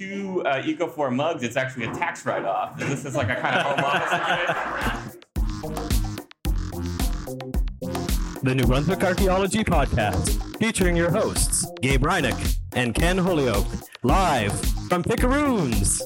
two uh, Ecofor mugs, it's actually a tax write-off. This is like a kind of home office. The New Brunswick Archaeology Podcast, featuring your hosts, Gabe Hrynick and Ken Holyoke, live from Picaroons.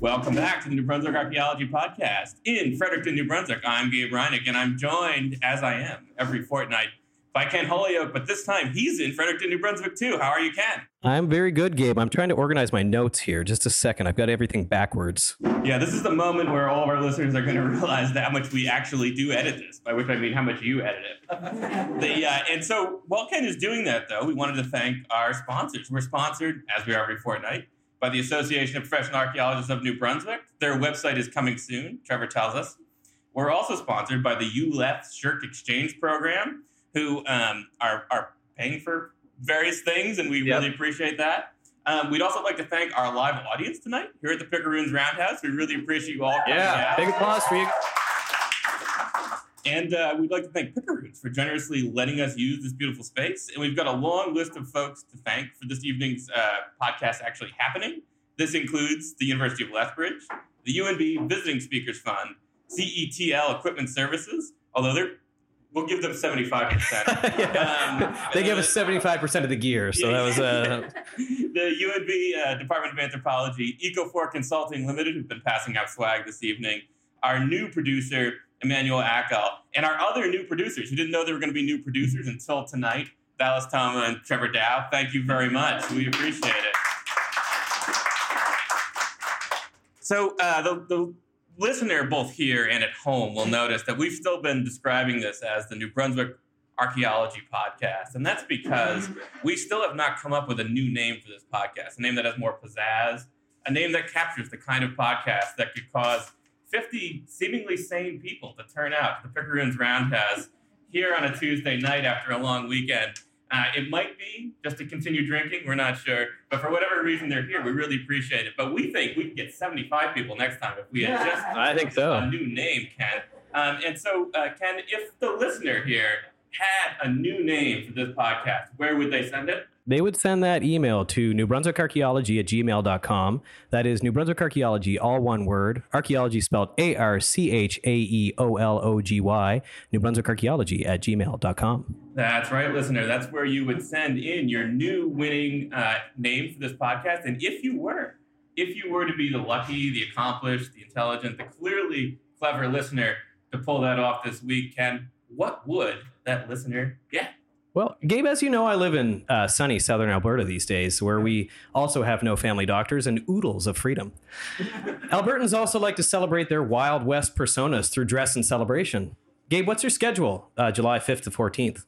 Welcome back to the New Brunswick Archaeology Podcast in Fredericton, New Brunswick. I'm Gabe Hrynick, and I'm joined, as I am every fortnight, by Ken Holyoke, but this time he's in Fredericton, New Brunswick too. How are you, Ken? I'm very good, Gabe. I'm trying to organize my notes here. Just a second. I've got everything backwards. Yeah, this is the moment where all of our listeners are going to realize how much we actually do edit this, by which I mean how much you edit it. the, uh, and so while Ken is doing that, though, we wanted to thank our sponsors. We're sponsored, as we are every fortnight, by the Association of Professional Archaeologists of New Brunswick. Their website is coming soon, Trevor tells us. We're also sponsored by the ULeth SSHRC Exchange Program who um, are, are paying for various things, and we yep. really appreciate that. Um, we'd also like to thank our live audience tonight here at the Picaroons Roundhouse. We really appreciate you all coming yeah, out. big applause for you. And uh, we'd like to thank Picaroons for generously letting us use this beautiful space. And we've got a long list of folks to thank for this evening's uh, podcast actually happening. This includes the University of Lethbridge, the UNB Visiting Speakers Fund, CETL Equipment Services, although they're we'll give them 75%. yeah. um, they give us 75% of the gear. So that was uh... the UNB uh, Department of Anthropology, Ecofor Consulting Limited, who've been passing out swag this evening, our new producer, Emanuel Akel, and our other new producers who didn't know there were going to be new producers until tonight, Dallas Tama and Trevor Dow. Thank you very much. We appreciate it. So uh, the, the listener, both here and at home, will notice that we've still been describing this as the New Brunswick Archaeology Podcast. And that's because mm-hmm. we still have not come up with a new name for this podcast, a name that has more pizzazz, a name that captures the kind of podcast that could cause 50 seemingly sane people to turn out. To the Picaroons Roundhouse here on a Tuesday night after a long weekend uh, it might be just to continue drinking. We're not sure. But for whatever reason they're here, we really appreciate it. But we think we could get 75 people next time if we had just I think so. a new name, Ken. Um, and so, uh, Ken, if the listener here had a new name for this podcast, where would they send it? They would send that email to New Brunswick Archaeology at gmail.com. That is New Brunswick Archaeology, all one word. Archaeology spelled A R C H A E O L O G Y. New Brunswick Archaeology at gmail.com. That's right, listener. That's where you would send in your new winning uh, name for this podcast. And if you were, if you were to be the lucky, the accomplished, the intelligent, the clearly clever listener to pull that off this week, Ken, what would that listener get? Well, Gabe, as you know, I live in uh, sunny southern Alberta these days, where we also have no family doctors and oodles of freedom. Albertans also like to celebrate their Wild West personas through dress and celebration. Gabe, what's your schedule, uh, July 5th to 14th?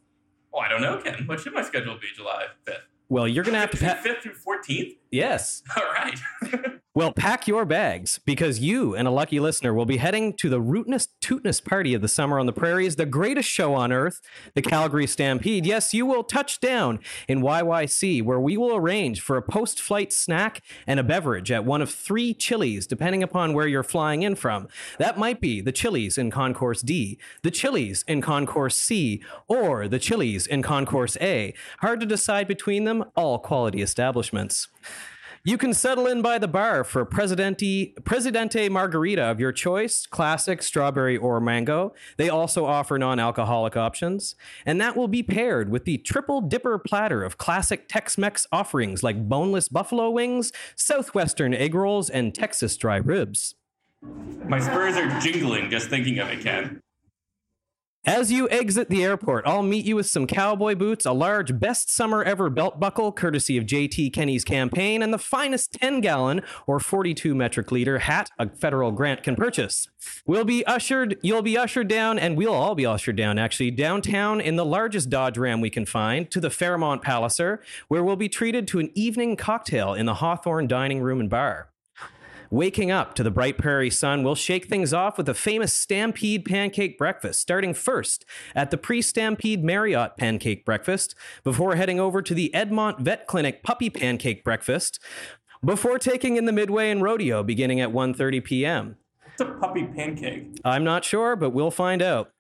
Oh, I don't know, Ken. What should my schedule be, July 5th? Well, you're going to have to... Pa- 5th through 14th? Yes. All right. Well, pack your bags because you and a lucky listener will be heading to the Rootness Tootness party of the summer on the prairies, the greatest show on earth, the Calgary Stampede. Yes, you will touch down in YYC, where we will arrange for a post flight snack and a beverage at one of three Chili's, depending upon where you're flying in from. That might be the Chili's in Concourse D, the Chili's in Concourse C, or the Chili's in Concourse A. Hard to decide between them, all quality establishments. You can settle in by the bar for Presidente, Presidente Margarita of your choice, classic, strawberry, or mango. They also offer non alcoholic options. And that will be paired with the triple dipper platter of classic Tex Mex offerings like boneless buffalo wings, Southwestern egg rolls, and Texas dry ribs. My spurs are jingling just thinking of it, Ken. As you exit the airport, I'll meet you with some cowboy boots, a large best summer ever belt buckle, courtesy of JT Kenny's campaign, and the finest 10 gallon or 42 metric liter hat a federal grant can purchase. We'll be ushered, you'll be ushered down, and we'll all be ushered down actually, downtown in the largest Dodge Ram we can find to the Fairmont Palliser, where we'll be treated to an evening cocktail in the Hawthorne Dining Room and Bar. Waking up to the bright prairie sun, we'll shake things off with a famous Stampede pancake breakfast, starting first at the pre Stampede Marriott pancake breakfast, before heading over to the Edmont Vet Clinic puppy pancake breakfast, before taking in the Midway and Rodeo beginning at 1:30 p.m. It's a puppy pancake. I'm not sure, but we'll find out.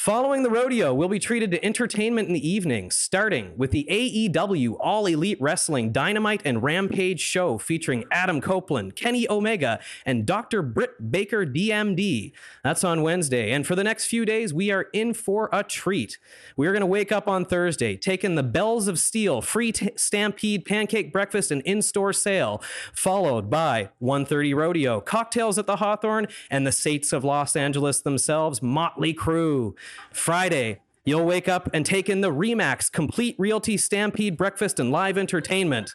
Following the rodeo, we'll be treated to entertainment in the evening, starting with the AEW All Elite Wrestling Dynamite and Rampage show featuring Adam Copeland, Kenny Omega, and Dr. Britt Baker DMD. That's on Wednesday. And for the next few days, we are in for a treat. We're going to wake up on Thursday, taking the Bells of Steel free t- Stampede pancake breakfast and in-store sale, followed by 130 Rodeo, cocktails at the Hawthorne, and the Saints of Los Angeles themselves, Motley Crue. Friday, You'll wake up and take in the Remax Complete Realty Stampede Breakfast and Live Entertainment.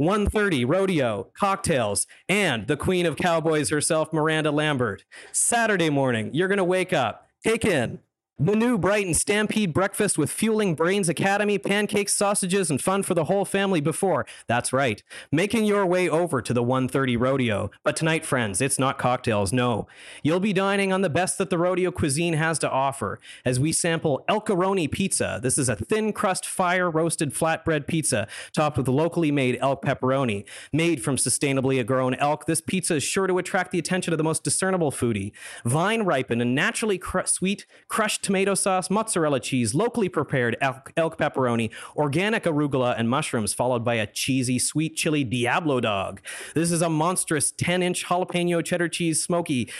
1:30 Rodeo, cocktails, and the Queen of Cowboys herself, Miranda Lambert. Saturday morning, you're going to wake up, take in the new Brighton Stampede breakfast with Fueling Brains Academy, pancakes, sausages, and fun for the whole family before. That's right, making your way over to the 130 Rodeo. But tonight, friends, it's not cocktails, no. You'll be dining on the best that the rodeo cuisine has to offer as we sample Elkaroni pizza. This is a thin crust fire roasted flatbread pizza topped with locally made elk pepperoni. Made from sustainably grown elk, this pizza is sure to attract the attention of the most discernible foodie. Vine ripened and naturally cr- sweet, crushed tomato sauce, mozzarella cheese, locally prepared elk, elk pepperoni, organic arugula, and mushrooms, followed by a cheesy sweet chili Diablo dog. This is a monstrous 10 inch jalapeno cheddar cheese smoky,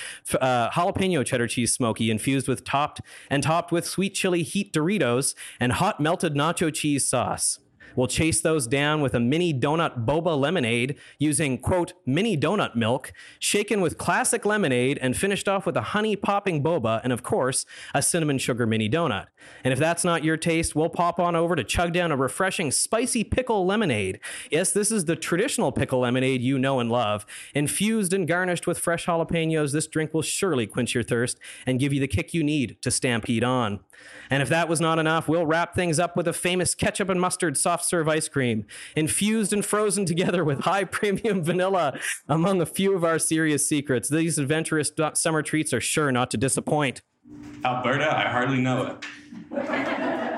uh, jalapeno cheddar cheese smoky infused with topped and topped with sweet chili heat Doritos and hot melted nacho cheese sauce. We'll chase those down with a mini donut boba lemonade using, quote, mini donut milk, shaken with classic lemonade, and finished off with a honey popping boba, and of course, a cinnamon sugar mini donut. And if that's not your taste, we'll pop on over to chug down a refreshing spicy pickle lemonade. Yes, this is the traditional pickle lemonade you know and love. Infused and garnished with fresh jalapenos, this drink will surely quench your thirst and give you the kick you need to stampede on. And if that was not enough, we'll wrap things up with a famous ketchup and mustard soft serve ice cream, infused and frozen together with high premium vanilla, among a few of our serious secrets. These adventurous summer treats are sure not to disappoint. Alberta, I hardly know it.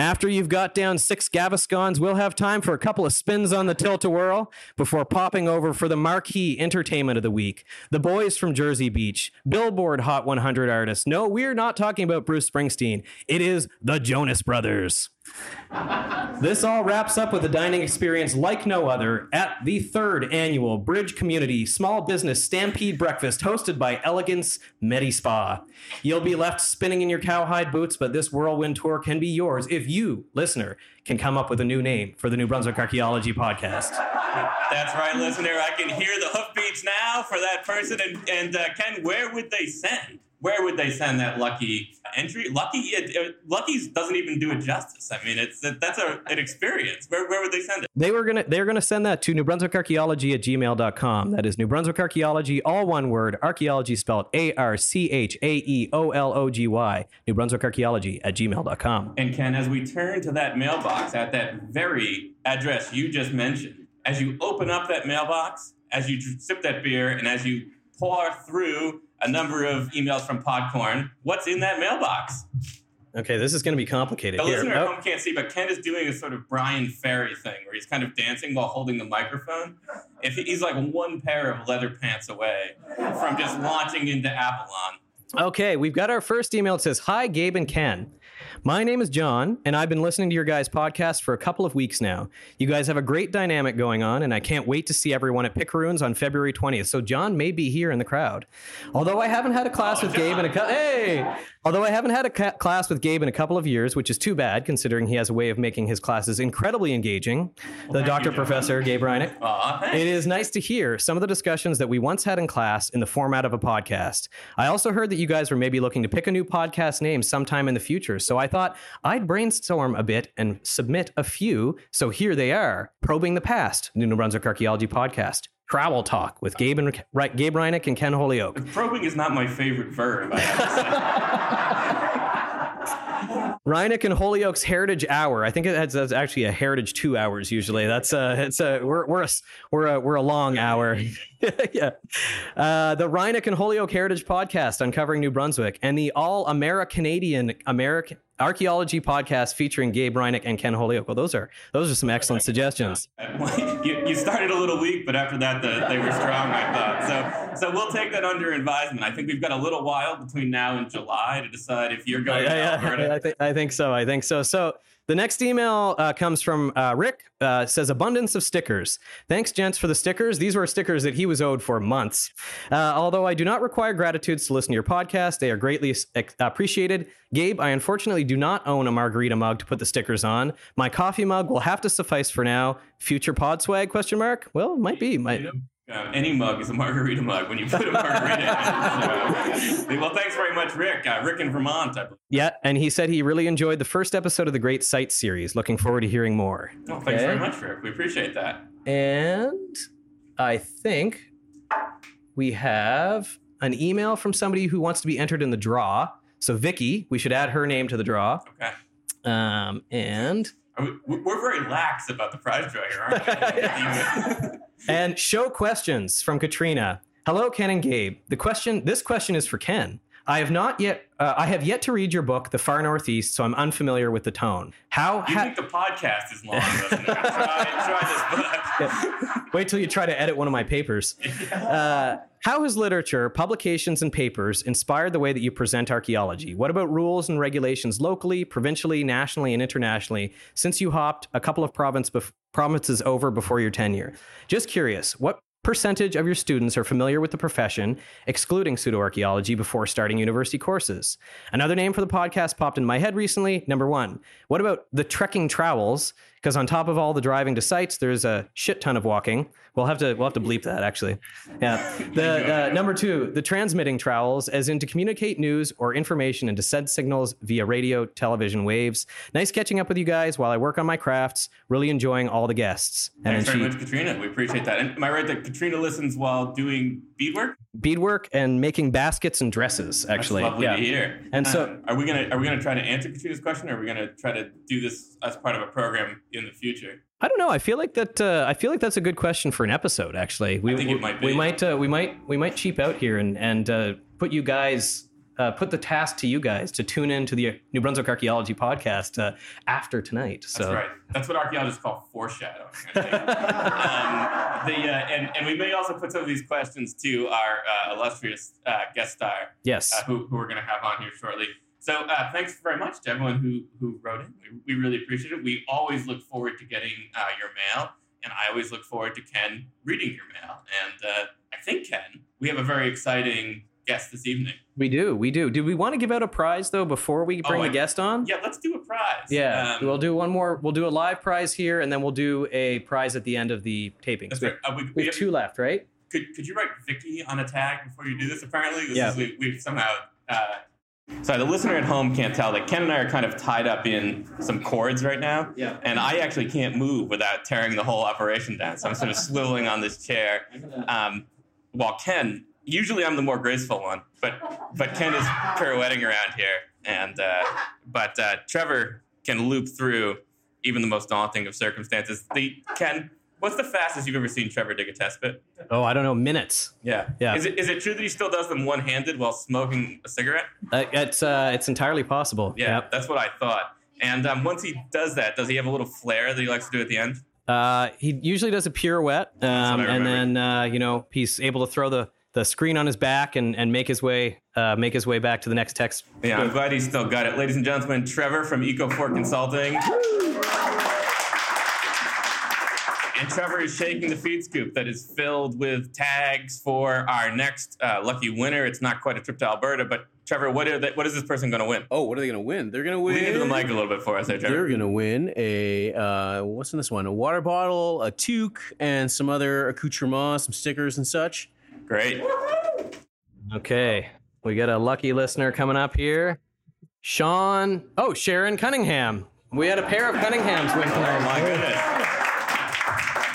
After you've got down six Gaviscons, we'll have time for a couple of spins on the tilt-a-whirl before popping over for the marquee entertainment of the week. The boys from Jersey Beach, Billboard Hot 100 artists. No, we're not talking about Bruce Springsteen. It is the Jonas Brothers. this all wraps up with a dining experience like no other at the third annual Bridge Community Small Business Stampede Breakfast hosted by Elegance Medi Spa. You'll be left spinning in your cowhide boots, but this whirlwind tour can be yours if you, listener, can come up with a new name for the New Brunswick Archaeology Podcast. That's right, listener. I can hear the hoofbeats now for that person. And, and uh, Ken, where would they send? Where would they send that lucky entry? Lucky, Lucky's doesn't even do it justice. I mean, it's that's a, an experience. Where, where would they send it? They were gonna they were gonna send that to New Brunswick Archaeology at gmail.com. That is New Brunswick Archaeology, all one word. Archaeology spelled A R C H A E O L O G Y. New Brunswick Archaeology at gmail.com. And Ken, as we turn to that mailbox at that very address you just mentioned, as you open up that mailbox, as you sip that beer, and as you pour through a number of emails from Podcorn. What's in that mailbox? Okay, this is going to be complicated. The Here. listener at oh. home can't see, but Ken is doing a sort of Bryan Ferry thing where he's kind of dancing while holding the microphone. If he's like one pair of leather pants away from just launching into Avalon. Okay, we've got our first email. It says, "Hi, Gabe and Ken." My name is John, and I've been listening to your guys' podcast for a couple of weeks now. You guys have a great dynamic going on, and I can't wait to see everyone at Picaroons on February 20th. So John may be here in the crowd. Although I haven't had a class oh, with John. Gabe in a couple. Hey, although I haven't had a ca- class with Gabe in a couple of years, which is too bad considering he has a way of making his classes incredibly engaging. Well, the Doctor Professor Gabe Hrynick. it is nice to hear some of the discussions that we once had in class in the format of a podcast. I also heard that you guys were maybe looking to pick a new podcast name sometime in the future. So I thought I'd brainstorm a bit and submit a few. So here they are Probing the Past, New Brunswick Archaeology Podcast. Travel Talk with Gabe, and, Gabe Hrynick and Ken Holyoke. Probing is not my favorite verb. Hrynick and Holyoke's Heritage Hour. I think it has, that's actually a Heritage two hours usually. That's a it's a we're we're a we're a, we're a long hour. yeah. Uh, the Hrynick and Holyoke Heritage Podcast uncovering New Brunswick and the All American Canadian American archaeology podcast featuring Gabe Hrynick and Ken Holyoke. Well, those are those are some excellent suggestions. you, you started a little weak, but after that, the, they were strong. I thought so. So we'll take that under advisement. I think we've got a little while between now and July to decide if you're going to Alberta. I, think, I think so. I think so. So the next email uh, comes from uh, Rick. Uh, says abundance of stickers. Thanks, gents, for the stickers. These were stickers that he was owed for months. Uh, although I do not require gratitudes to listen to your podcast, they are greatly appreciated. Gabe, I unfortunately do not own a margarita mug to put the stickers on. My coffee mug will have to suffice for now. Future pod swag? Question mark. Well, might be. Might. Uh, any mug is a margarita mug when you put a margarita in. So, well, thanks very much, Rick. Uh, Rick in Vermont, I believe. Yeah, and he said he really enjoyed the first episode of the Great Sight series. Looking forward to hearing more. Well, okay. thanks very much, Rick. We appreciate that. And I think we have an email from somebody who wants to be entered in the draw. So, Vicky, we should add her name to the draw. Okay. Um, and we're very lax about the prize draw here, aren't we? and show questions from Katrina. Hello, Ken and Gabe. The question, this question is for Ken. I have not yet. Uh, I have yet to read your book, The Far Northeast, so I'm unfamiliar with the tone. How? You ha- think the podcast is long? try, try this book. Wait till you try to edit one of my papers. Uh, how has literature, publications, and papers inspired the way that you present archaeology? What about rules and regulations locally, provincially, nationally, and internationally? Since you hopped a couple of province bef- provinces over before your tenure, just curious, what percentage of your students are familiar with the profession, excluding pseudoarchaeology, before starting university courses? Another name for the podcast popped in my head recently. Number one, what about the trekking trowels? Because on top of all the driving to sites, there's a shit ton of walking. We'll have to we'll have to bleep that actually. Yeah. The uh, number two, the transmitting trowels, as in to communicate news or information and to send signals via radio, television waves. Nice catching up with you guys while I work on my crafts. Really enjoying all the guests. And Thanks very she, much, Katrina. We appreciate that. And am I right that Katrina listens while doing beadwork? Beadwork and making baskets and dresses. Actually, That's lovely yeah. to hear. And uh, so, are we gonna are we gonna try to answer Katrina's question, or are we gonna try to do this as part of a program in the future? I don't know. I feel like that. Uh, I feel like that's a good question for an episode. Actually, we, I think it might be. We might. Uh, we might. We might cheap out here and and uh, put you guys. Uh, put the task to you guys to tune in to the New Brunswick Archaeology podcast uh, after tonight. So. That's right. That's what archaeologists call foreshadowing. um, the, uh, and, and we may also put some of these questions to our illustrious guest star. Yes. who, who we're going to have on here shortly. So uh, thanks very much to everyone who, who wrote in. We, we really appreciate it. We always look forward to getting uh, your mail, and I always look forward to Ken reading your mail. And uh, I think, Ken, we have a very exciting guest this evening. We do, we do. Do we want to give out a prize though before we bring oh, the guest on? Yeah, let's do a prize. Yeah, um, we'll do one more. We'll do a live prize here, and then we'll do a prize at the end of the taping. That's right. Uh, we, we, we, have two left, right? Could, could you write Vicky on a tag before you do this? Apparently, this yeah. Is, we, we've somehow uh, so the listener at home can't tell that Ken and I are kind of tied up in some cords right now. Yeah. And I actually can't move without tearing the whole operation down. So I'm sort of swiveling on this chair. Um, while Ken, usually I'm the more graceful one, but but Ken is pirouetting around here. And uh, but uh, Trevor can loop through even the most daunting of circumstances. The Ken, What's the fastest you've ever seen Trevor dig a test pit? Oh, I don't know, minutes. Yeah, yeah. Is it, is it true that he still does them one handed while smoking a cigarette? Uh, it's uh, it's entirely possible. Yeah, yep. that's what I thought. And um, once he does that, does he have a little flair that he likes to do at the end? Uh, he usually does a pirouette, um, and then uh, you know he's able to throw the, the screen on his back and, and make his way uh, make his way back to the next text. Yeah, I'm glad he's still got it, ladies and gentlemen. Trevor from Ecofor Consulting. And Trevor is shaking the feed scoop that is filled with tags for our next uh, lucky winner. It's not quite a trip to Alberta, but Trevor, what, they, what is this person going to win? Oh, what are they going to win? They're going to win. Lean into the mic a little bit for us, there, Trevor. They're going to win a uh, what's in this one? A water bottle, a toque, and some other accoutrements, some stickers and such. Great. Okay, we got a lucky listener coming up here. Sean. Oh, Sharon Cunningham. We had a pair of Cunninghams win tonight. Oh my goodness.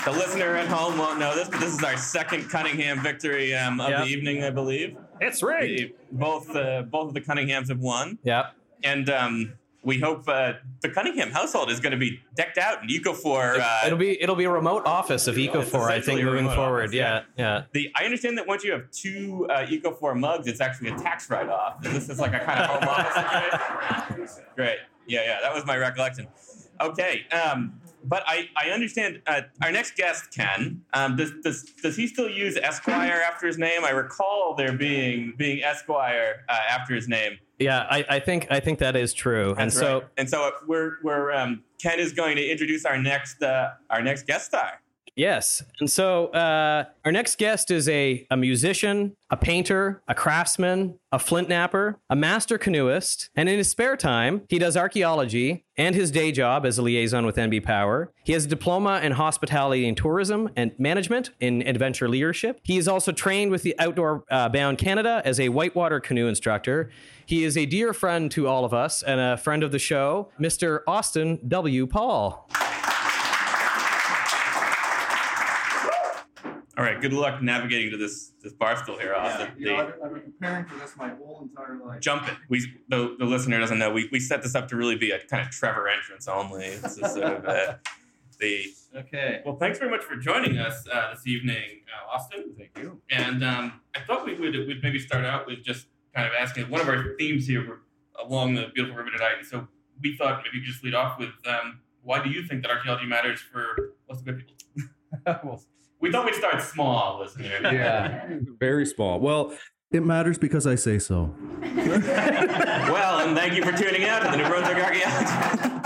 The listener at home won't know this, but this is our second Cunningham victory um, of yep. the evening, I believe. It's right. Both uh, both of the Cunninghams have won. Yep. And um, we hope uh, the Cunningham household is going to be decked out in Ecofor. Uh, it'll be it'll be a remote office of Ecofor, I think, moving forward. Office, yeah, yeah. The I understand that once you have two uh, Ecofor mugs, it's actually a tax write-off. This is like a kind of home office. Great. Yeah, yeah, that was my recollection. Okay, um, but I, I understand uh, our next guest, Ken. Um, does, does does he still use Esquire after his name? I recall there being being Esquire uh, after his name. Yeah, I, I think I think that is true. and so right. and so we're we're um, Ken is going to introduce our next uh, our next guest star. Yes. And so uh, our next guest is a, a musician, a painter, a craftsman, a flint knapper, a master canoeist, and in his spare time, he does archaeology and his day job as a liaison with NB Power. He has a diploma in hospitality and tourism and management in adventure leadership. He is also trained with the Outward uh, Bound Canada as a whitewater canoe instructor. He is a dear friend to all of us and a friend of the show, Mr. Austin W. Paul. All right, good luck navigating to this this bar stool here, Austin. You know, I've, I've been preparing for this my whole entire life. jump it. We the, the listener doesn't know. We, we set this up to really be a kind of Trevor entrance only. It's just sort of uh, the Okay. well. Thanks very much for joining us uh, this evening, uh, Austin. Thank you. And um, I thought we would we'd maybe start out with just kind of asking one of our themes here were along the beautiful river tonight. And so we thought maybe we could just lead off with um, why do you think that archaeology matters for lots of good people? well, We thought we'd start small, listener. yeah. Very small. Well, it matters because I say so. well, and thank you for tuning out to the New Brunswick Archaeology.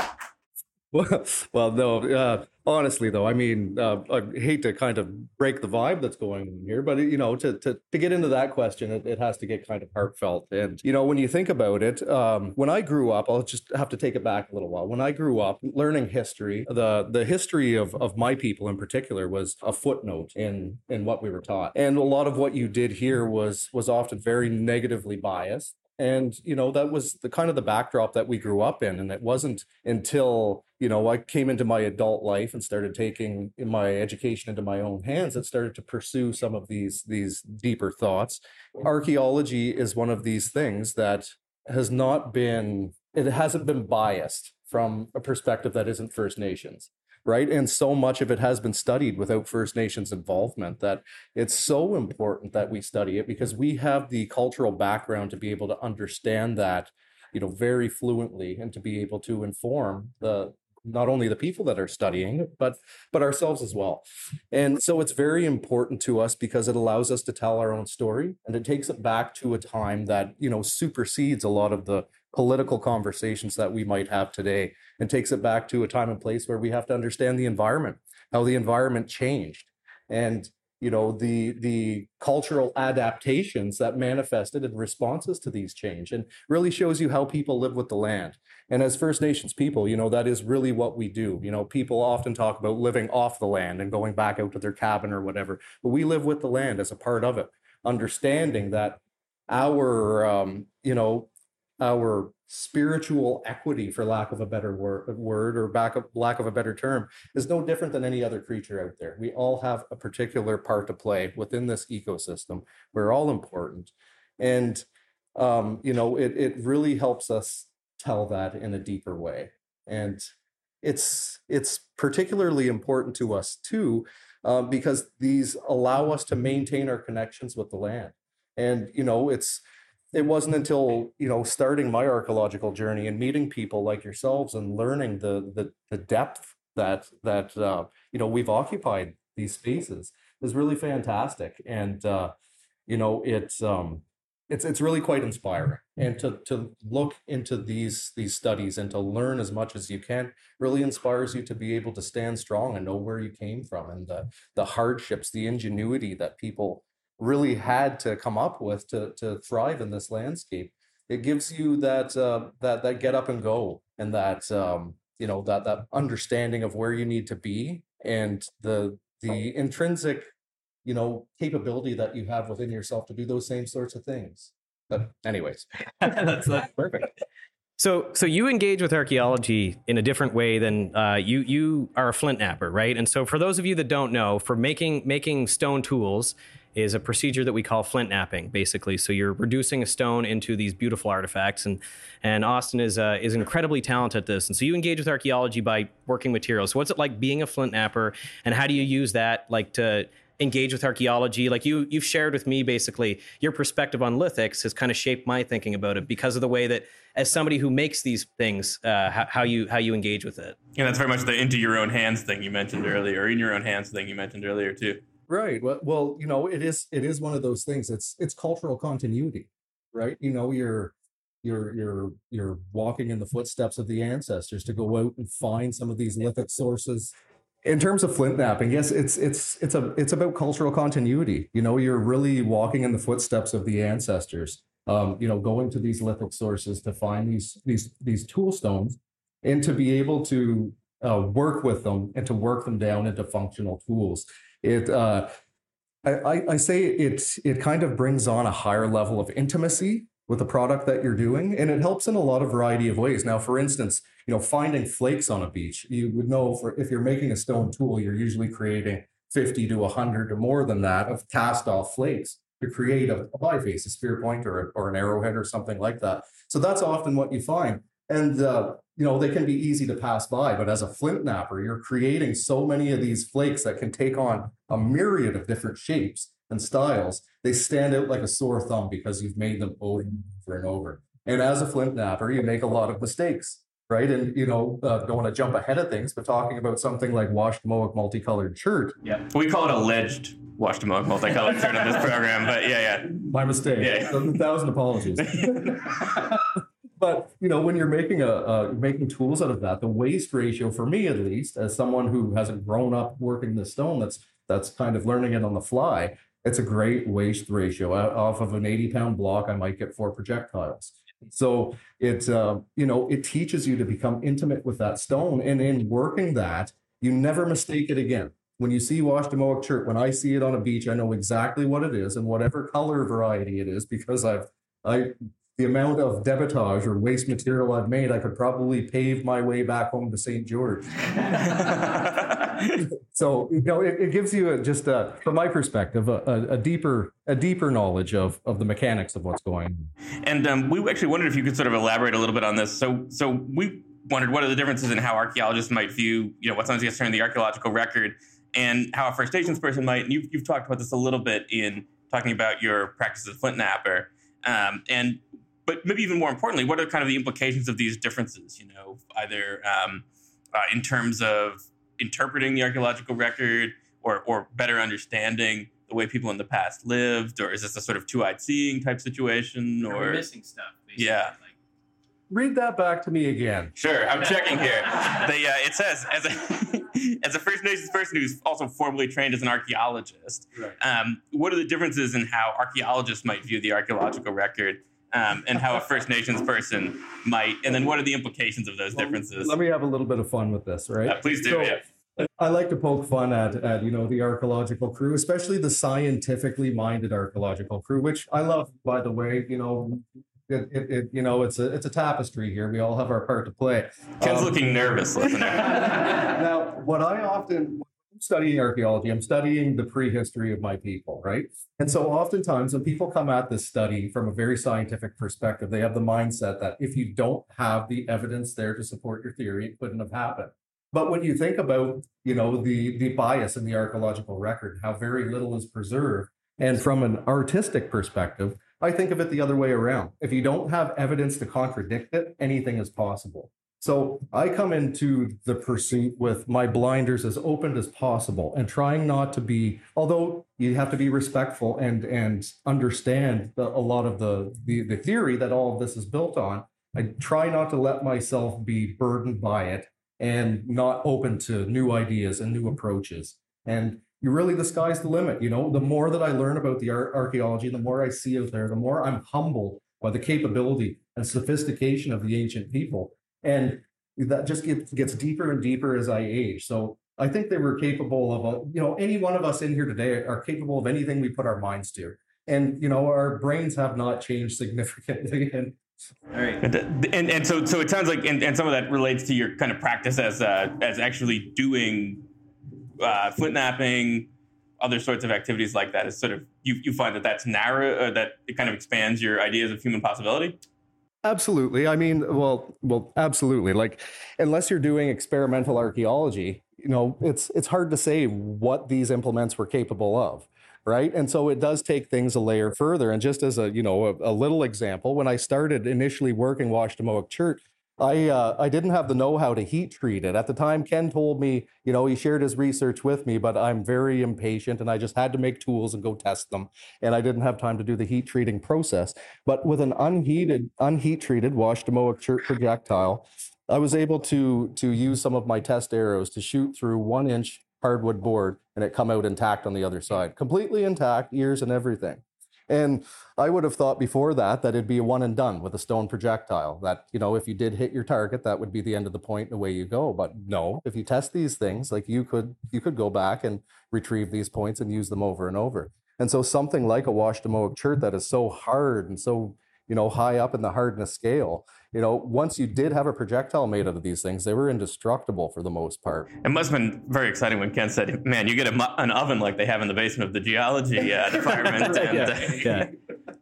Well, no. Uh, honestly, though, I mean, uh, I hate to kind of break the vibe that's going on here, but you know, to to, to get into that question, it, it has to get kind of heartfelt. And you know, when you think about it, um, when I grew up, I'll just have to take it back a little while. When I grew up, learning history, the the history of of my people in particular was a footnote in in what we were taught, and a lot of what you did here was was often very negatively biased and you know that was the kind of the backdrop that we grew up in and it wasn't until you know i came into my adult life and started taking my education into my own hands that started to pursue some of these these deeper thoughts. Archaeology is one of these things that has not been it hasn't been biased from a perspective that isn't first nations right? And so much of it has been studied without first nations involvement that it's so important that we study it because we have the cultural background to be able to understand that you know very fluently and to be able to inform the not only the people that are studying but but ourselves as well. And so it's very important to us because it allows us to tell our own story and it takes it back to a time that you know supersedes a lot of the political conversations that we might have today and takes it back to a time and place where we have to understand the environment how the environment changed and you know the the cultural adaptations that manifested in responses to these change and really shows you how people live with the land. And as first nations people you know that is really what we do. You know people often talk about living off the land and going back out to their cabin or whatever but we live with the land as a part of it. Understanding that our um, you know our spiritual equity, for lack of a better word, word or back of, lack of a better term, is no different than any other creature out there. We all have a particular part to play within this ecosystem. We're all important, and um, you know, it it really helps us tell that in a deeper way, and it's it's particularly important to us too, uh, because these allow us to maintain our connections with the land, and you know, it's it wasn't until you know starting my archaeological journey and meeting people like yourselves and learning the the, the depth that that uh, you know we've occupied these spaces is really fantastic. And uh, you know it's um it's it's really quite inspiring. And to to look into these these studies and to learn as much as you can really inspires you to be able to stand strong and know where you came from and the the hardships the ingenuity that people really had to come up with to to thrive in this landscape. It gives you that uh, that that get up and go and that um, you know that that understanding of where you need to be and the the intrinsic you know capability that you have within yourself to do those same sorts of things. But anyways, that's, that's perfect. So, so you engage with archaeology in a different way than uh, you. You are a flint knapper, right? And so, for those of you that don't know, for making making stone tools is a procedure that we call flint knapping, basically. So you're reducing a stone into these beautiful artifacts, and and Austin is uh, is incredibly talented at this. And so you engage with archaeology by working materials. So what's it like being a flint knapper, and how do you use that like to engage with archaeology like you you've shared with me basically your perspective on lithics has kind of shaped my thinking about it because of the way that as somebody who makes these things uh, how, how you how you engage with it And that's very much the into your own hands thing you mentioned earlier, or in your own hands thing you mentioned earlier too. Right. Well, well, you know, it is it is one of those things. It's it's cultural continuity, right? You know, you're you're you're you're walking in the footsteps of the ancestors to go out and find some of these lithic sources. In terms of flint knapping, yes, it's it's it's a it's about cultural continuity. You know, you're really walking in the footsteps of the ancestors. Um, you know, going to these lithic sources to find these these these tool stones and to be able to uh, work with them and to work them down into functional tools. It uh, I, I- say it it kind of brings on a higher level of intimacy with the product that you're doing, and it helps in a lot of variety of ways. Now, for instance, you know, finding flakes on a beach, you would know for if you're making a stone tool, you're usually creating 50 to 100 or more than that of cast off flakes to create a, a biface, a spear point, or, or an arrowhead, or something like that. So that's often what you find. And uh, you know they can be easy to pass by but as a flint knapper you're creating so many of these flakes that can take on a myriad of different shapes and styles they stand out like a sore thumb because you've made them over and over and over. And as a flint knapper you make a lot of mistakes right? And you know uh, don't want to jump ahead of things but talking about something like Washademoak multicolored chert. Yeah, we call it alleged washed multicolored multicolored chert on this program, but yeah, yeah, my mistake. Yeah. a thousand apologies. yeah. but you know when you're making a uh, making tools out of that the waste ratio for me at least as someone who hasn't grown up working the stone that's that's kind of learning it on the fly it's a great waste ratio. Off of an 80 pound block i might get four projectiles. So it uh, you know it teaches you to become intimate with that stone. And in working that you never mistake it again. When you see Washademoak chert when i see it on a beach i know exactly what it is and whatever color variety it is because i've i the amount of debitage or waste material I've made, I could probably pave my way back home to St. George. So you know, it, it gives you a, just a, from my perspective, a, a, deeper a deeper knowledge of of the mechanics of what's going on. And um, we actually wondered if you could sort of elaborate a little bit on this. So, so we wondered what are the differences in how archaeologists might view, you know, what sometimes gets termed the archaeological record, and how a First Nations person might. And you've, you've talked about this a little bit in talking about your practice as a flint knapper, um, and but maybe even more importantly, what are kind of the implications of these differences? You know, either um, uh, in terms of interpreting the archaeological record, or or better understanding the way people in the past lived, or is this a sort of two-eyed seeing type situation, Are we or missing stuff. Basically. Yeah. Like, Read that back to me again. Sure, I'm checking here. The, uh, it says as a as a First Nations person who's also formally trained as an archaeologist, Right. um, what are the differences in how archaeologists might view the archaeological record, um, and how a First Nations person might, and then what are the implications of those differences? Let me have a little bit of fun with this, right? Uh, please do. So- yeah. I like to poke fun at, at you know the archaeological crew, especially the scientifically minded archaeological crew, which I love. By the way, you know, it, it, it you know it's a it's a tapestry here. We all have our part to play. Ken's Um, looking nervous, listener. now, what I often studying archaeology, I'm studying the prehistory of my people, right? And so oftentimes when people come at this study from a very scientific perspective, they have the mindset that if you don't have the evidence there to support your theory, it couldn't have happened. But when you think about, you know, the the bias in the archaeological record, how very little is preserved, and from an artistic perspective, I think of it the other way around. If you don't have evidence to contradict it, anything is possible. So I come into the pursuit with my blinders as open as possible and trying not to be, although you have to be respectful and and understand the, a lot of the, the the theory that all of this is built on. I try not to let myself be burdened by it and not open to new ideas and new approaches. And you really the sky's the limit. You know, the more that I learn about the ar- archaeology, the more I see out there, the more I'm humbled by the capability and sophistication of the ancient people. And that just gets, gets deeper and deeper as I age. So I think they were capable of, a, you know, any one of us in here today are capable of anything we put our minds to. And, you know, our brains have not changed significantly. And all right. And, and and so so it sounds like and, and some of that relates to your kind of practice as uh, as actually doing uh, flint knapping, other sorts of activities like that. Is sort of you you find that that's narrow uh, that it kind of expands your ideas of human possibility. Absolutely. I mean, well, well, absolutely. Like, unless you're doing experimental archaeology, you know, it's it's hard to say what these implements were capable of right and so it does take things a layer further and just as a you know a, a little example when i started initially working Washademoak chert I uh, I didn't have the know-how to heat treat it at the time. Ken told me, you know, he shared his research with me, but I'm very impatient, and I just had to make tools and go test them, and I didn't have time to do the heat treating process. But with an unheated, unheat treated chert projectile, I was able to to use some of my test arrows to shoot through one inch hardwood board, and it come out intact on the other side, completely intact, ears and everything. And I would have thought before that that it'd be a one and done with a stone projectile. That, you know, if you did hit your target, that would be the end of the point and away you go. But no, if you test these things, like you could you could go back and retrieve these points and use them over and over. And so something like a Washademoak chert that is so hard and so you know, high up in the hardness scale. You know, once you did have a projectile made out of these things, they were indestructible for the most part. It must have been very exciting when Ken said, "Man, you get a, an oven like they have in the basement of the geology uh, department." and, yeah, uh, yeah.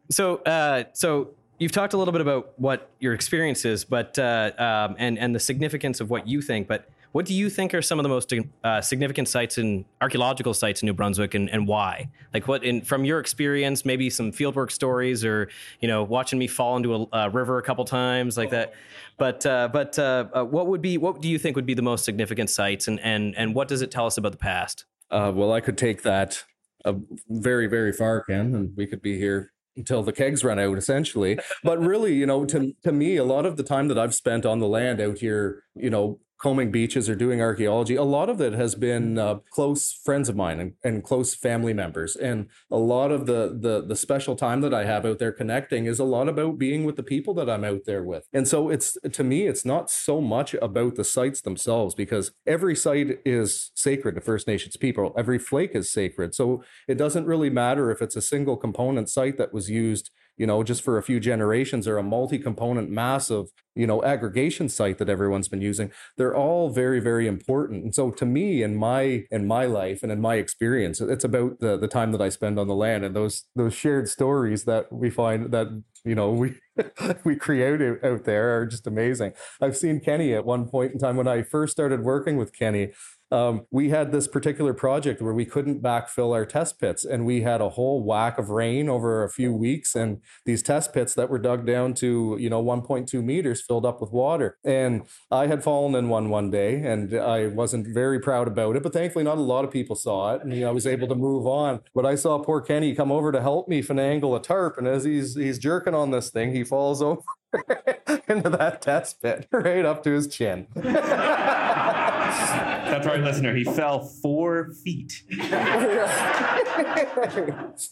So, uh, so you've talked a little bit about what your experience is, but uh, um, and and the significance of what you think. But what do you think are some of the most uh, significant sites in archaeological sites in New Brunswick, and, and why? Like, what in from your experience, maybe some fieldwork stories, or you know, watching me fall into a, a river a couple times, like that. But uh, but uh, uh, what would be what do you think would be the most significant sites, and and and what does it tell us about the past? Uh, well, I could take that uh, very very far, Ken, and we could be here until the kegs run out essentially but really you know to to me a lot of the time that i've spent on the land out here you know combing beaches or doing archaeology, a lot of it has been uh, close friends of mine and, and, close family members. And a lot of the, the the special time that I have out there connecting is a lot about being with the people that I'm out there with. And so it's to me, it's not so much about the sites themselves because every site is sacred to First Nations people. Every flake is sacred. So it doesn't really matter if it's a single component site that was used you know, just for a few generations or a multi-component massive, you know, aggregation site that everyone's been using. They're all very, very important. And so to me, in my in my life and in my experience, it's about the the time that I spend on the land and those those shared stories that we find that you know we we create out there are just amazing. I've seen Kenny at one point in time when I first started working with Kenny um, we had this particular project where we couldn't backfill our test pits, and we had a whole whack of rain over a few weeks, and these test pits that were dug down to you know 1.2 meters filled up with water. And I had fallen in one one day, and I wasn't very proud about it, but thankfully not a lot of people saw it, and you know, I was able to move on. But I saw poor Kenny come over to help me finagle a tarp, and as he's he's jerking on this thing, he falls over into that test pit right up to his chin. That's right, listener. He fell four feet.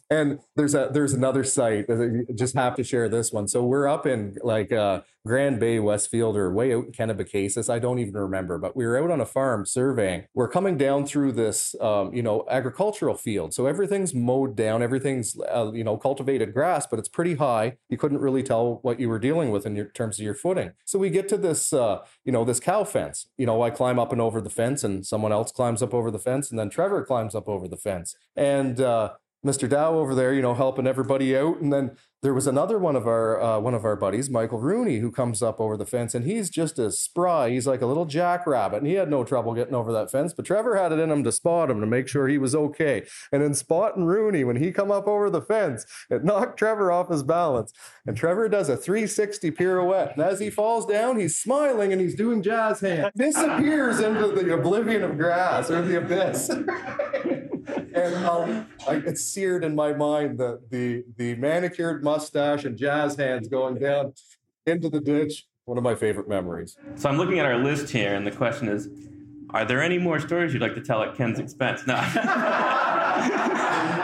and there's a there's another site. That you just have to share this one. So we're up in like uh, Grand Bay, Westfield, or way out in Kennebecasis. I don't even remember, but we were out on a farm surveying. We're coming down through this, um, you know, agricultural field. So everything's mowed down, everything's uh, you know cultivated grass, but it's pretty high. You couldn't really tell what you were dealing with in your, terms of your footing. So we get to this, uh, you know, this cow fence. You know, I climb up and over the fence, and someone else climbs up over the fence, and then Trevor climbs up over the fence, and uh, Mr. Dow over there, you know, helping everybody out. And then there was another one of our uh, one of our buddies, Michael Rooney, who comes up over the fence, and he's just as spry. He's like a little jackrabbit, and he had no trouble getting over that fence. But Trevor had it in him to spot him to make sure he was okay. And in spotting Rooney, when he come up over the fence, it knocked Trevor off his balance, and Trevor does a 360 pirouette. And as he falls down, he's smiling and he's doing jazz hands. Disappears into the oblivion of grass or the abyss. and um, I, it's seared in my mind the the the manicured mustache and jazz hands going down into the ditch. One of my favorite memories. So I'm looking at our list here, and the question is, are there any more stories you'd like to tell at Ken's expense? No.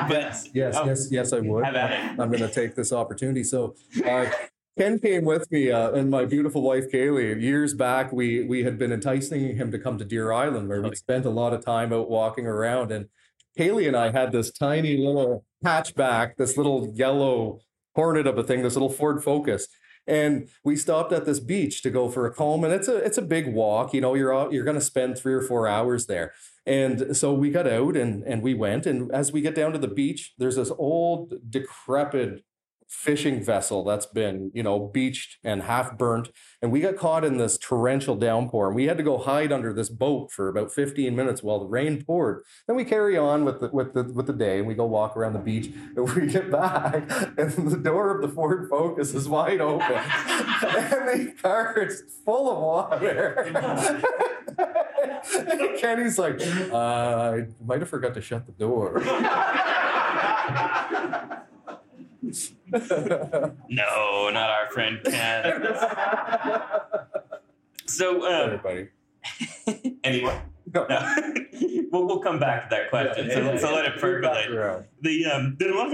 but yes, oh, yes, yes, I would. I'm going to take this opportunity. So. Uh, Ken came with me uh, and my beautiful wife Kaylee. Years back, we we had been enticing him to come to Deer Island, where we spent a lot of time out walking around. And Haley and I had this tiny little hatchback, this little yellow hornet of a thing, this little Ford Focus. And we stopped at this beach to go for a comb, and it's a it's a big walk. You know, you're out, you're going to spend three or four hours there. And so we got out and and we went. And as we get down to the beach, there's this old decrepit fishing vessel that's been, you know, beached and half burnt. And we got caught in this torrential downpour and we had to go hide under this boat for about 15 minutes while the rain poured. Then we carry on with the, with the, with the day and we go walk around the beach and we get back and the door of the Ford Focus is wide open and the car is full of water. Kenny's like, uh, I might have forgot to shut the door. No, not our friend Ken. so, um, Everybody. anyone? No. No. we'll, we'll come back to that question. So, so let it percolate. The um, a lot of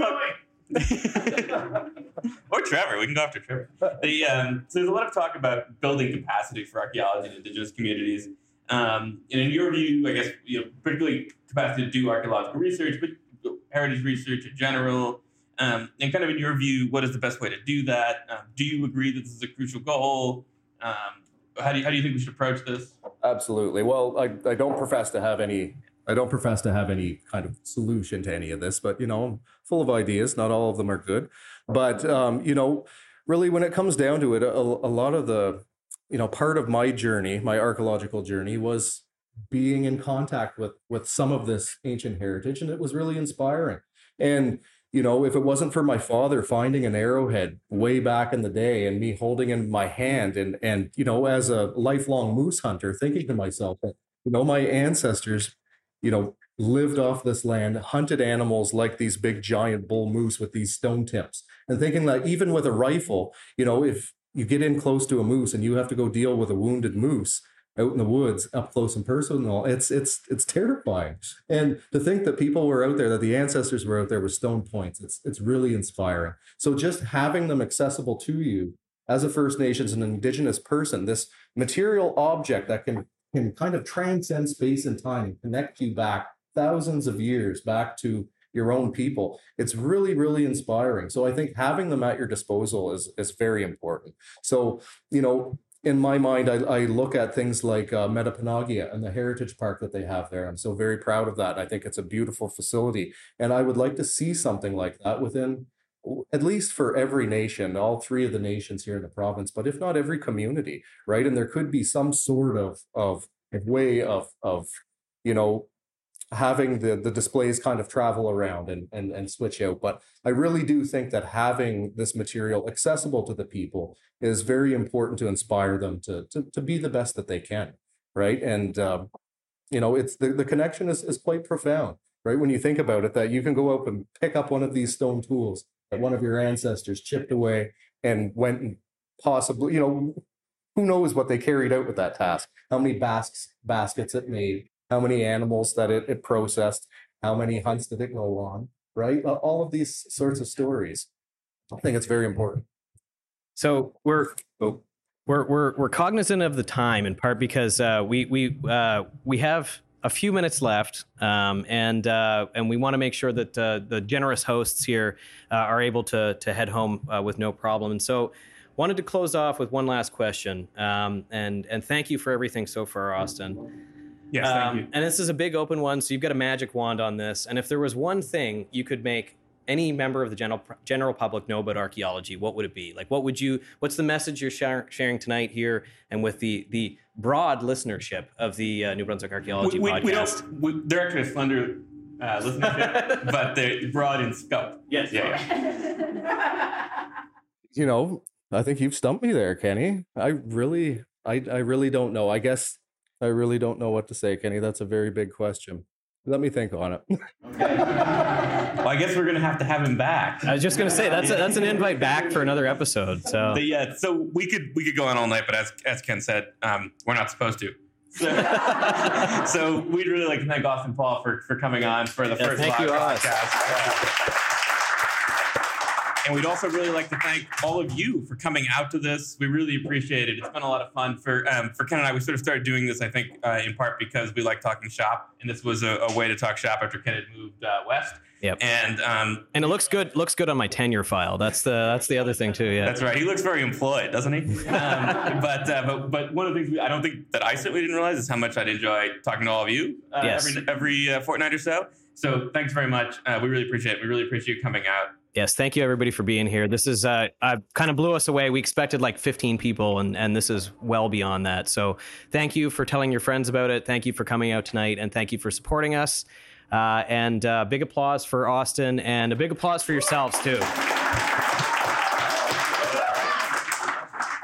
or Trevor. We can go after Trevor. The um, so there's a lot of talk about building capacity for archaeology in indigenous communities. Um, and in your view, I guess you know, particularly capacity to do archaeological research, but heritage research in general. Um, and kind of in your view, what is the best way to do that? Um, do you agree that this is a crucial goal? Um, how do you, how do you think we should approach this? Absolutely. Well, I, I don't profess to have any I don't profess to have any kind of solution to any of this, but you know, I'm full of ideas. Not all of them are good, but um, you know, really, when it comes down to it, a, a lot of the you know part of my journey, my archaeological journey, was being in contact with with some of this ancient heritage, and it was really inspiring. And you know, if it wasn't for my father finding an arrowhead way back in the day and me holding in my hand and and you know, as a lifelong moose hunter, thinking to myself that you know my ancestors, you know, lived off this land, hunted animals like these big giant bull moose with these stone tips, and thinking that even with a rifle, you know, if you get in close to a moose and you have to go deal with a wounded moose out in the woods up close and personal it's it's it's terrifying. And to think that people were out there that the ancestors were out there with stone points it's it's really inspiring. So just having them accessible to you as a first nations and indigenous person this material object that can can kind of transcend space and time and connect you back thousands of years back to your own people it's really really inspiring. So i think having them at your disposal is is very important. So you know in my mind, I, I look at things like uh, Metepenagiag and the heritage park that they have there. I'm so very proud of that. I think it's a beautiful facility. And I would like to see something like that within, at least for every nation, all three of the nations here in the province, but if not every community, right? And there could be some sort of, of way of, of, you know, having the the displays kind of travel around and, and and switch out. But i really do think that having this material accessible to the people is very important to inspire them to to, to be the best that they can right? And um, you know it's the, the connection is, is quite profound right? When you think about it that you can go up and pick up one of these stone tools that one of your ancestors chipped away and went and possibly you know who knows what they carried out with that task how many baskets baskets it made how many animals that it, it processed, how many hunts did it go on, right? All of these sorts of stories. I think it's very important. So we're Oh. we're we're we're cognizant of the time in part because uh, we we uh, we have a few minutes left, um, and uh, and we want to make sure that uh, the generous hosts here uh, are able to to head home uh, with no problem. And so, wanted to close off with one last question, um, and and thank you for everything so far, Austin. Yes, Um, and this is a big open one, so you've got a magic wand on this. And if there was one thing you could make any member of the general general public know about archaeology, what would it be? Like, what would you? What's the message you're shar- sharing tonight here, and with the the broad listenership of the uh, New Brunswick Archaeology we, we, we podcast? don't. We, they're actually a slender uh, listenership, but they're broad in scope. yes, Yeah, yeah. You know, I think you've stumped me there, Kenny. I really, I, I really don't know. I guess I really don't know what to say, Kenny. That's a very big question. Let me think on it. Well, I guess we're gonna have to have him back. I was just gonna say that's a, that's an invite back for another episode. So But yeah, so we could we could go on all night, but as as Ken said, um, we're not supposed to. So, so we'd really like to thank Austin Paul for for coming on for the Yeah, first thank live you, Aus. podcast. And we'd also really like to thank all of you for coming out to this. We really appreciate it. It's been a lot of fun for um, for Ken and I. We sort of started doing this, I think, uh, in part because we like talking shop, and this was a, a way to talk shop after Ken had moved uh, west. Yep. And um, and it looks good. Looks good on my tenure file. That's the that's the other thing too. Yeah. That's right. He looks very employed, doesn't he? Um, but, uh, but but one of the things we, I don't think that I certainly didn't realize is how much I'd enjoy talking to all of you uh, Yes. every every uh, fortnight or so. So thanks very much. Uh, we really appreciate it. We really appreciate you coming out. Yes, thank you everybody for being here. This is uh, uh kind of blew us away. We expected like 15 people, and and this is well beyond that. So thank you for telling your friends about it. Thank you for coming out tonight, and thank you for supporting us. Uh, and uh, big applause for Austin, and a big applause for yourselves too.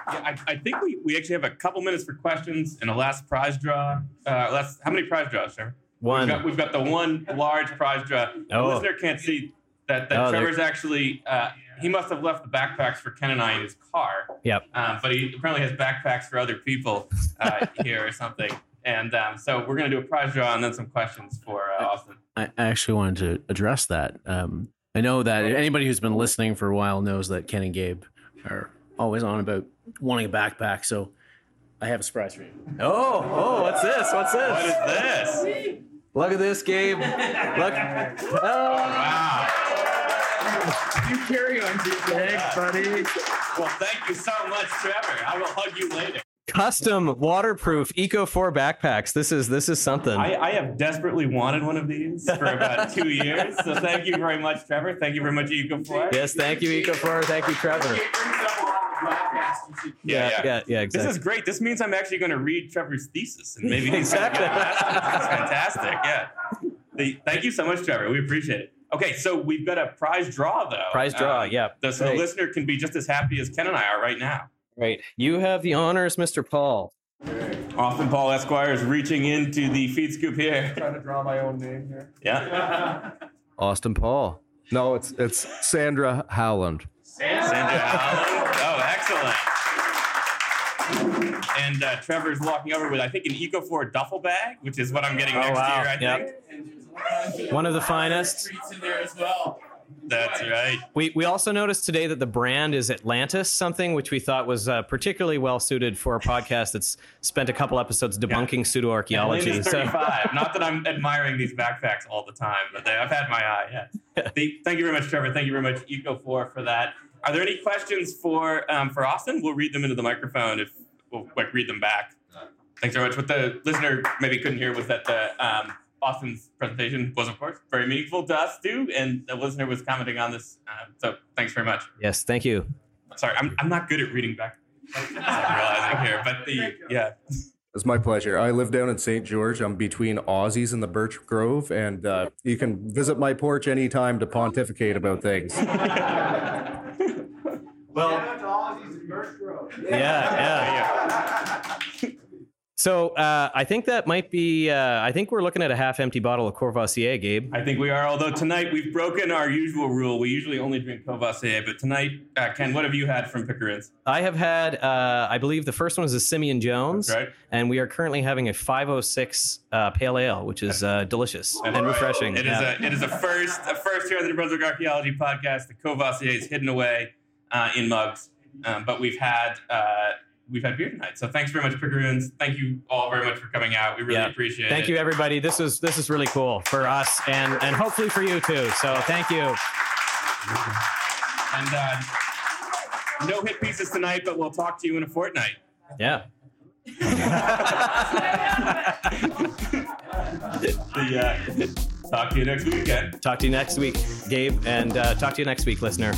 Yeah, I, I think we, we actually have a couple minutes for questions and a last prize draw. Uh, last, how many prize draws, Trevor? One. We've got, we've got the one large prize draw. The Oh. listener can't see that, that Oh, Trevor's actually, uh, he must have left the backpacks for Ken and I in his car. Yep. Um, but he apparently has backpacks for other people uh, here or something. And um, so we're going to do a prize draw and then some questions for uh, Austin. I I actually wanted to address that. Um, I know that anybody who's been listening for a while knows that Ken and Gabe are always on about wanting a backpack. So I have a surprise for you. Oh, oh, what's this? What's this? What is this? Look at this, Gabe. Look. Oh. Wow. You carry on to your buddy. Well, thank you so much, Trevor. I will hug you later. Custom waterproof Ecofor backpacks. This is this is something. I, I have desperately wanted one of these for about two years. So thank you very much, Trevor. Thank you very much, Ecofor it. yes, thank you, Ecofor. Thank you, Trevor. It brings up a lot of podcasts. You should Yeah, yeah. yeah, yeah, This is great. This means I'm actually going to read Trevor's thesis and maybe he's Exactly. That's fantastic. Yeah. The, thank you so much, Trevor. We appreciate it. Okay, so we've got a prize draw though. Prize draw, Um, yeah. the- so Right. the listener can be just as happy as Ken and I are right now. Right. You have the honors, Mr. Paul. Austin Paul Esquire is reaching into the feed scoop here. Trying to draw my own name here. Yeah. Austin Paul. No, it's it's Sandra Howland. Sandra Howland. Oh, excellent. And uh, Trevor's walking over with, I think, an Ecofor duffel bag, which is what I'm getting Oh, next wow. year, I Yep. think. One of the finest. Treats in there as well. That's right. We, we also noticed today that the brand is Atlantis, something which we thought was uh, particularly well suited for a podcast that's spent a couple episodes debunking pseudo archaeology. So Not that I'm admiring these backpacks all the time, but they, I've had my eye. Yeah. The- thank you very much, Trevor. Thank you very much, Ecofor, for that. Are there any questions for um, for Austin? We'll read them into the microphone if we'll like read them back. Thanks very much. What the listener maybe couldn't hear was that the um, Austin's presentation was, of course, very meaningful to us too, and the listener was commenting on this. Um, so thanks very much. yes, thank you. Sorry, I'm, I'm not good at reading back. I'm realizing here, but the yeah. It's my pleasure. I live down in St. George. I'm between Aussies and the Birch Grove, and uh, you can visit my porch anytime to pontificate about things. Well, Shout out to Aussies and Birch Grove. yeah, yeah. So uh, I think that might be. Uh, I think we're looking at a half-empty bottle of Courvoisier, Gabe. I think we are. Although tonight we've broken our usual rule. We usually only drink Courvoisier, but tonight, uh, Ken, what have you had from Picaroons? I have had. Uh, I believe the first one is a Simeon Jones, That's right. and we are currently having a 506 uh, pale ale, which is uh, delicious That's and right. refreshing. It is Yeah. a it is a first a first here on the New Brunswick Archaeology Podcast. The Courvoisier is hidden away uh, in mugs, um, but we've had uh, we've had beer tonight. So thanks very much, Picaroons. Thank you all very much for coming out. We really Yeah. appreciate it. Thank you, everybody. This is this is really cool for us, and and hopefully for you too. So thank you. And uh, no hit pieces tonight, but we'll talk to you in a fortnight. Yeah. The, uh, talk to you next weekend. Talk to you next week, Gabe, and uh, talk to you next week, listener.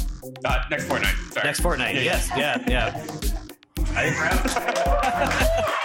Uh, next fortnight. Sorry. Next fortnight. Yeah, yeah. Yes. Yeah. Yeah. I-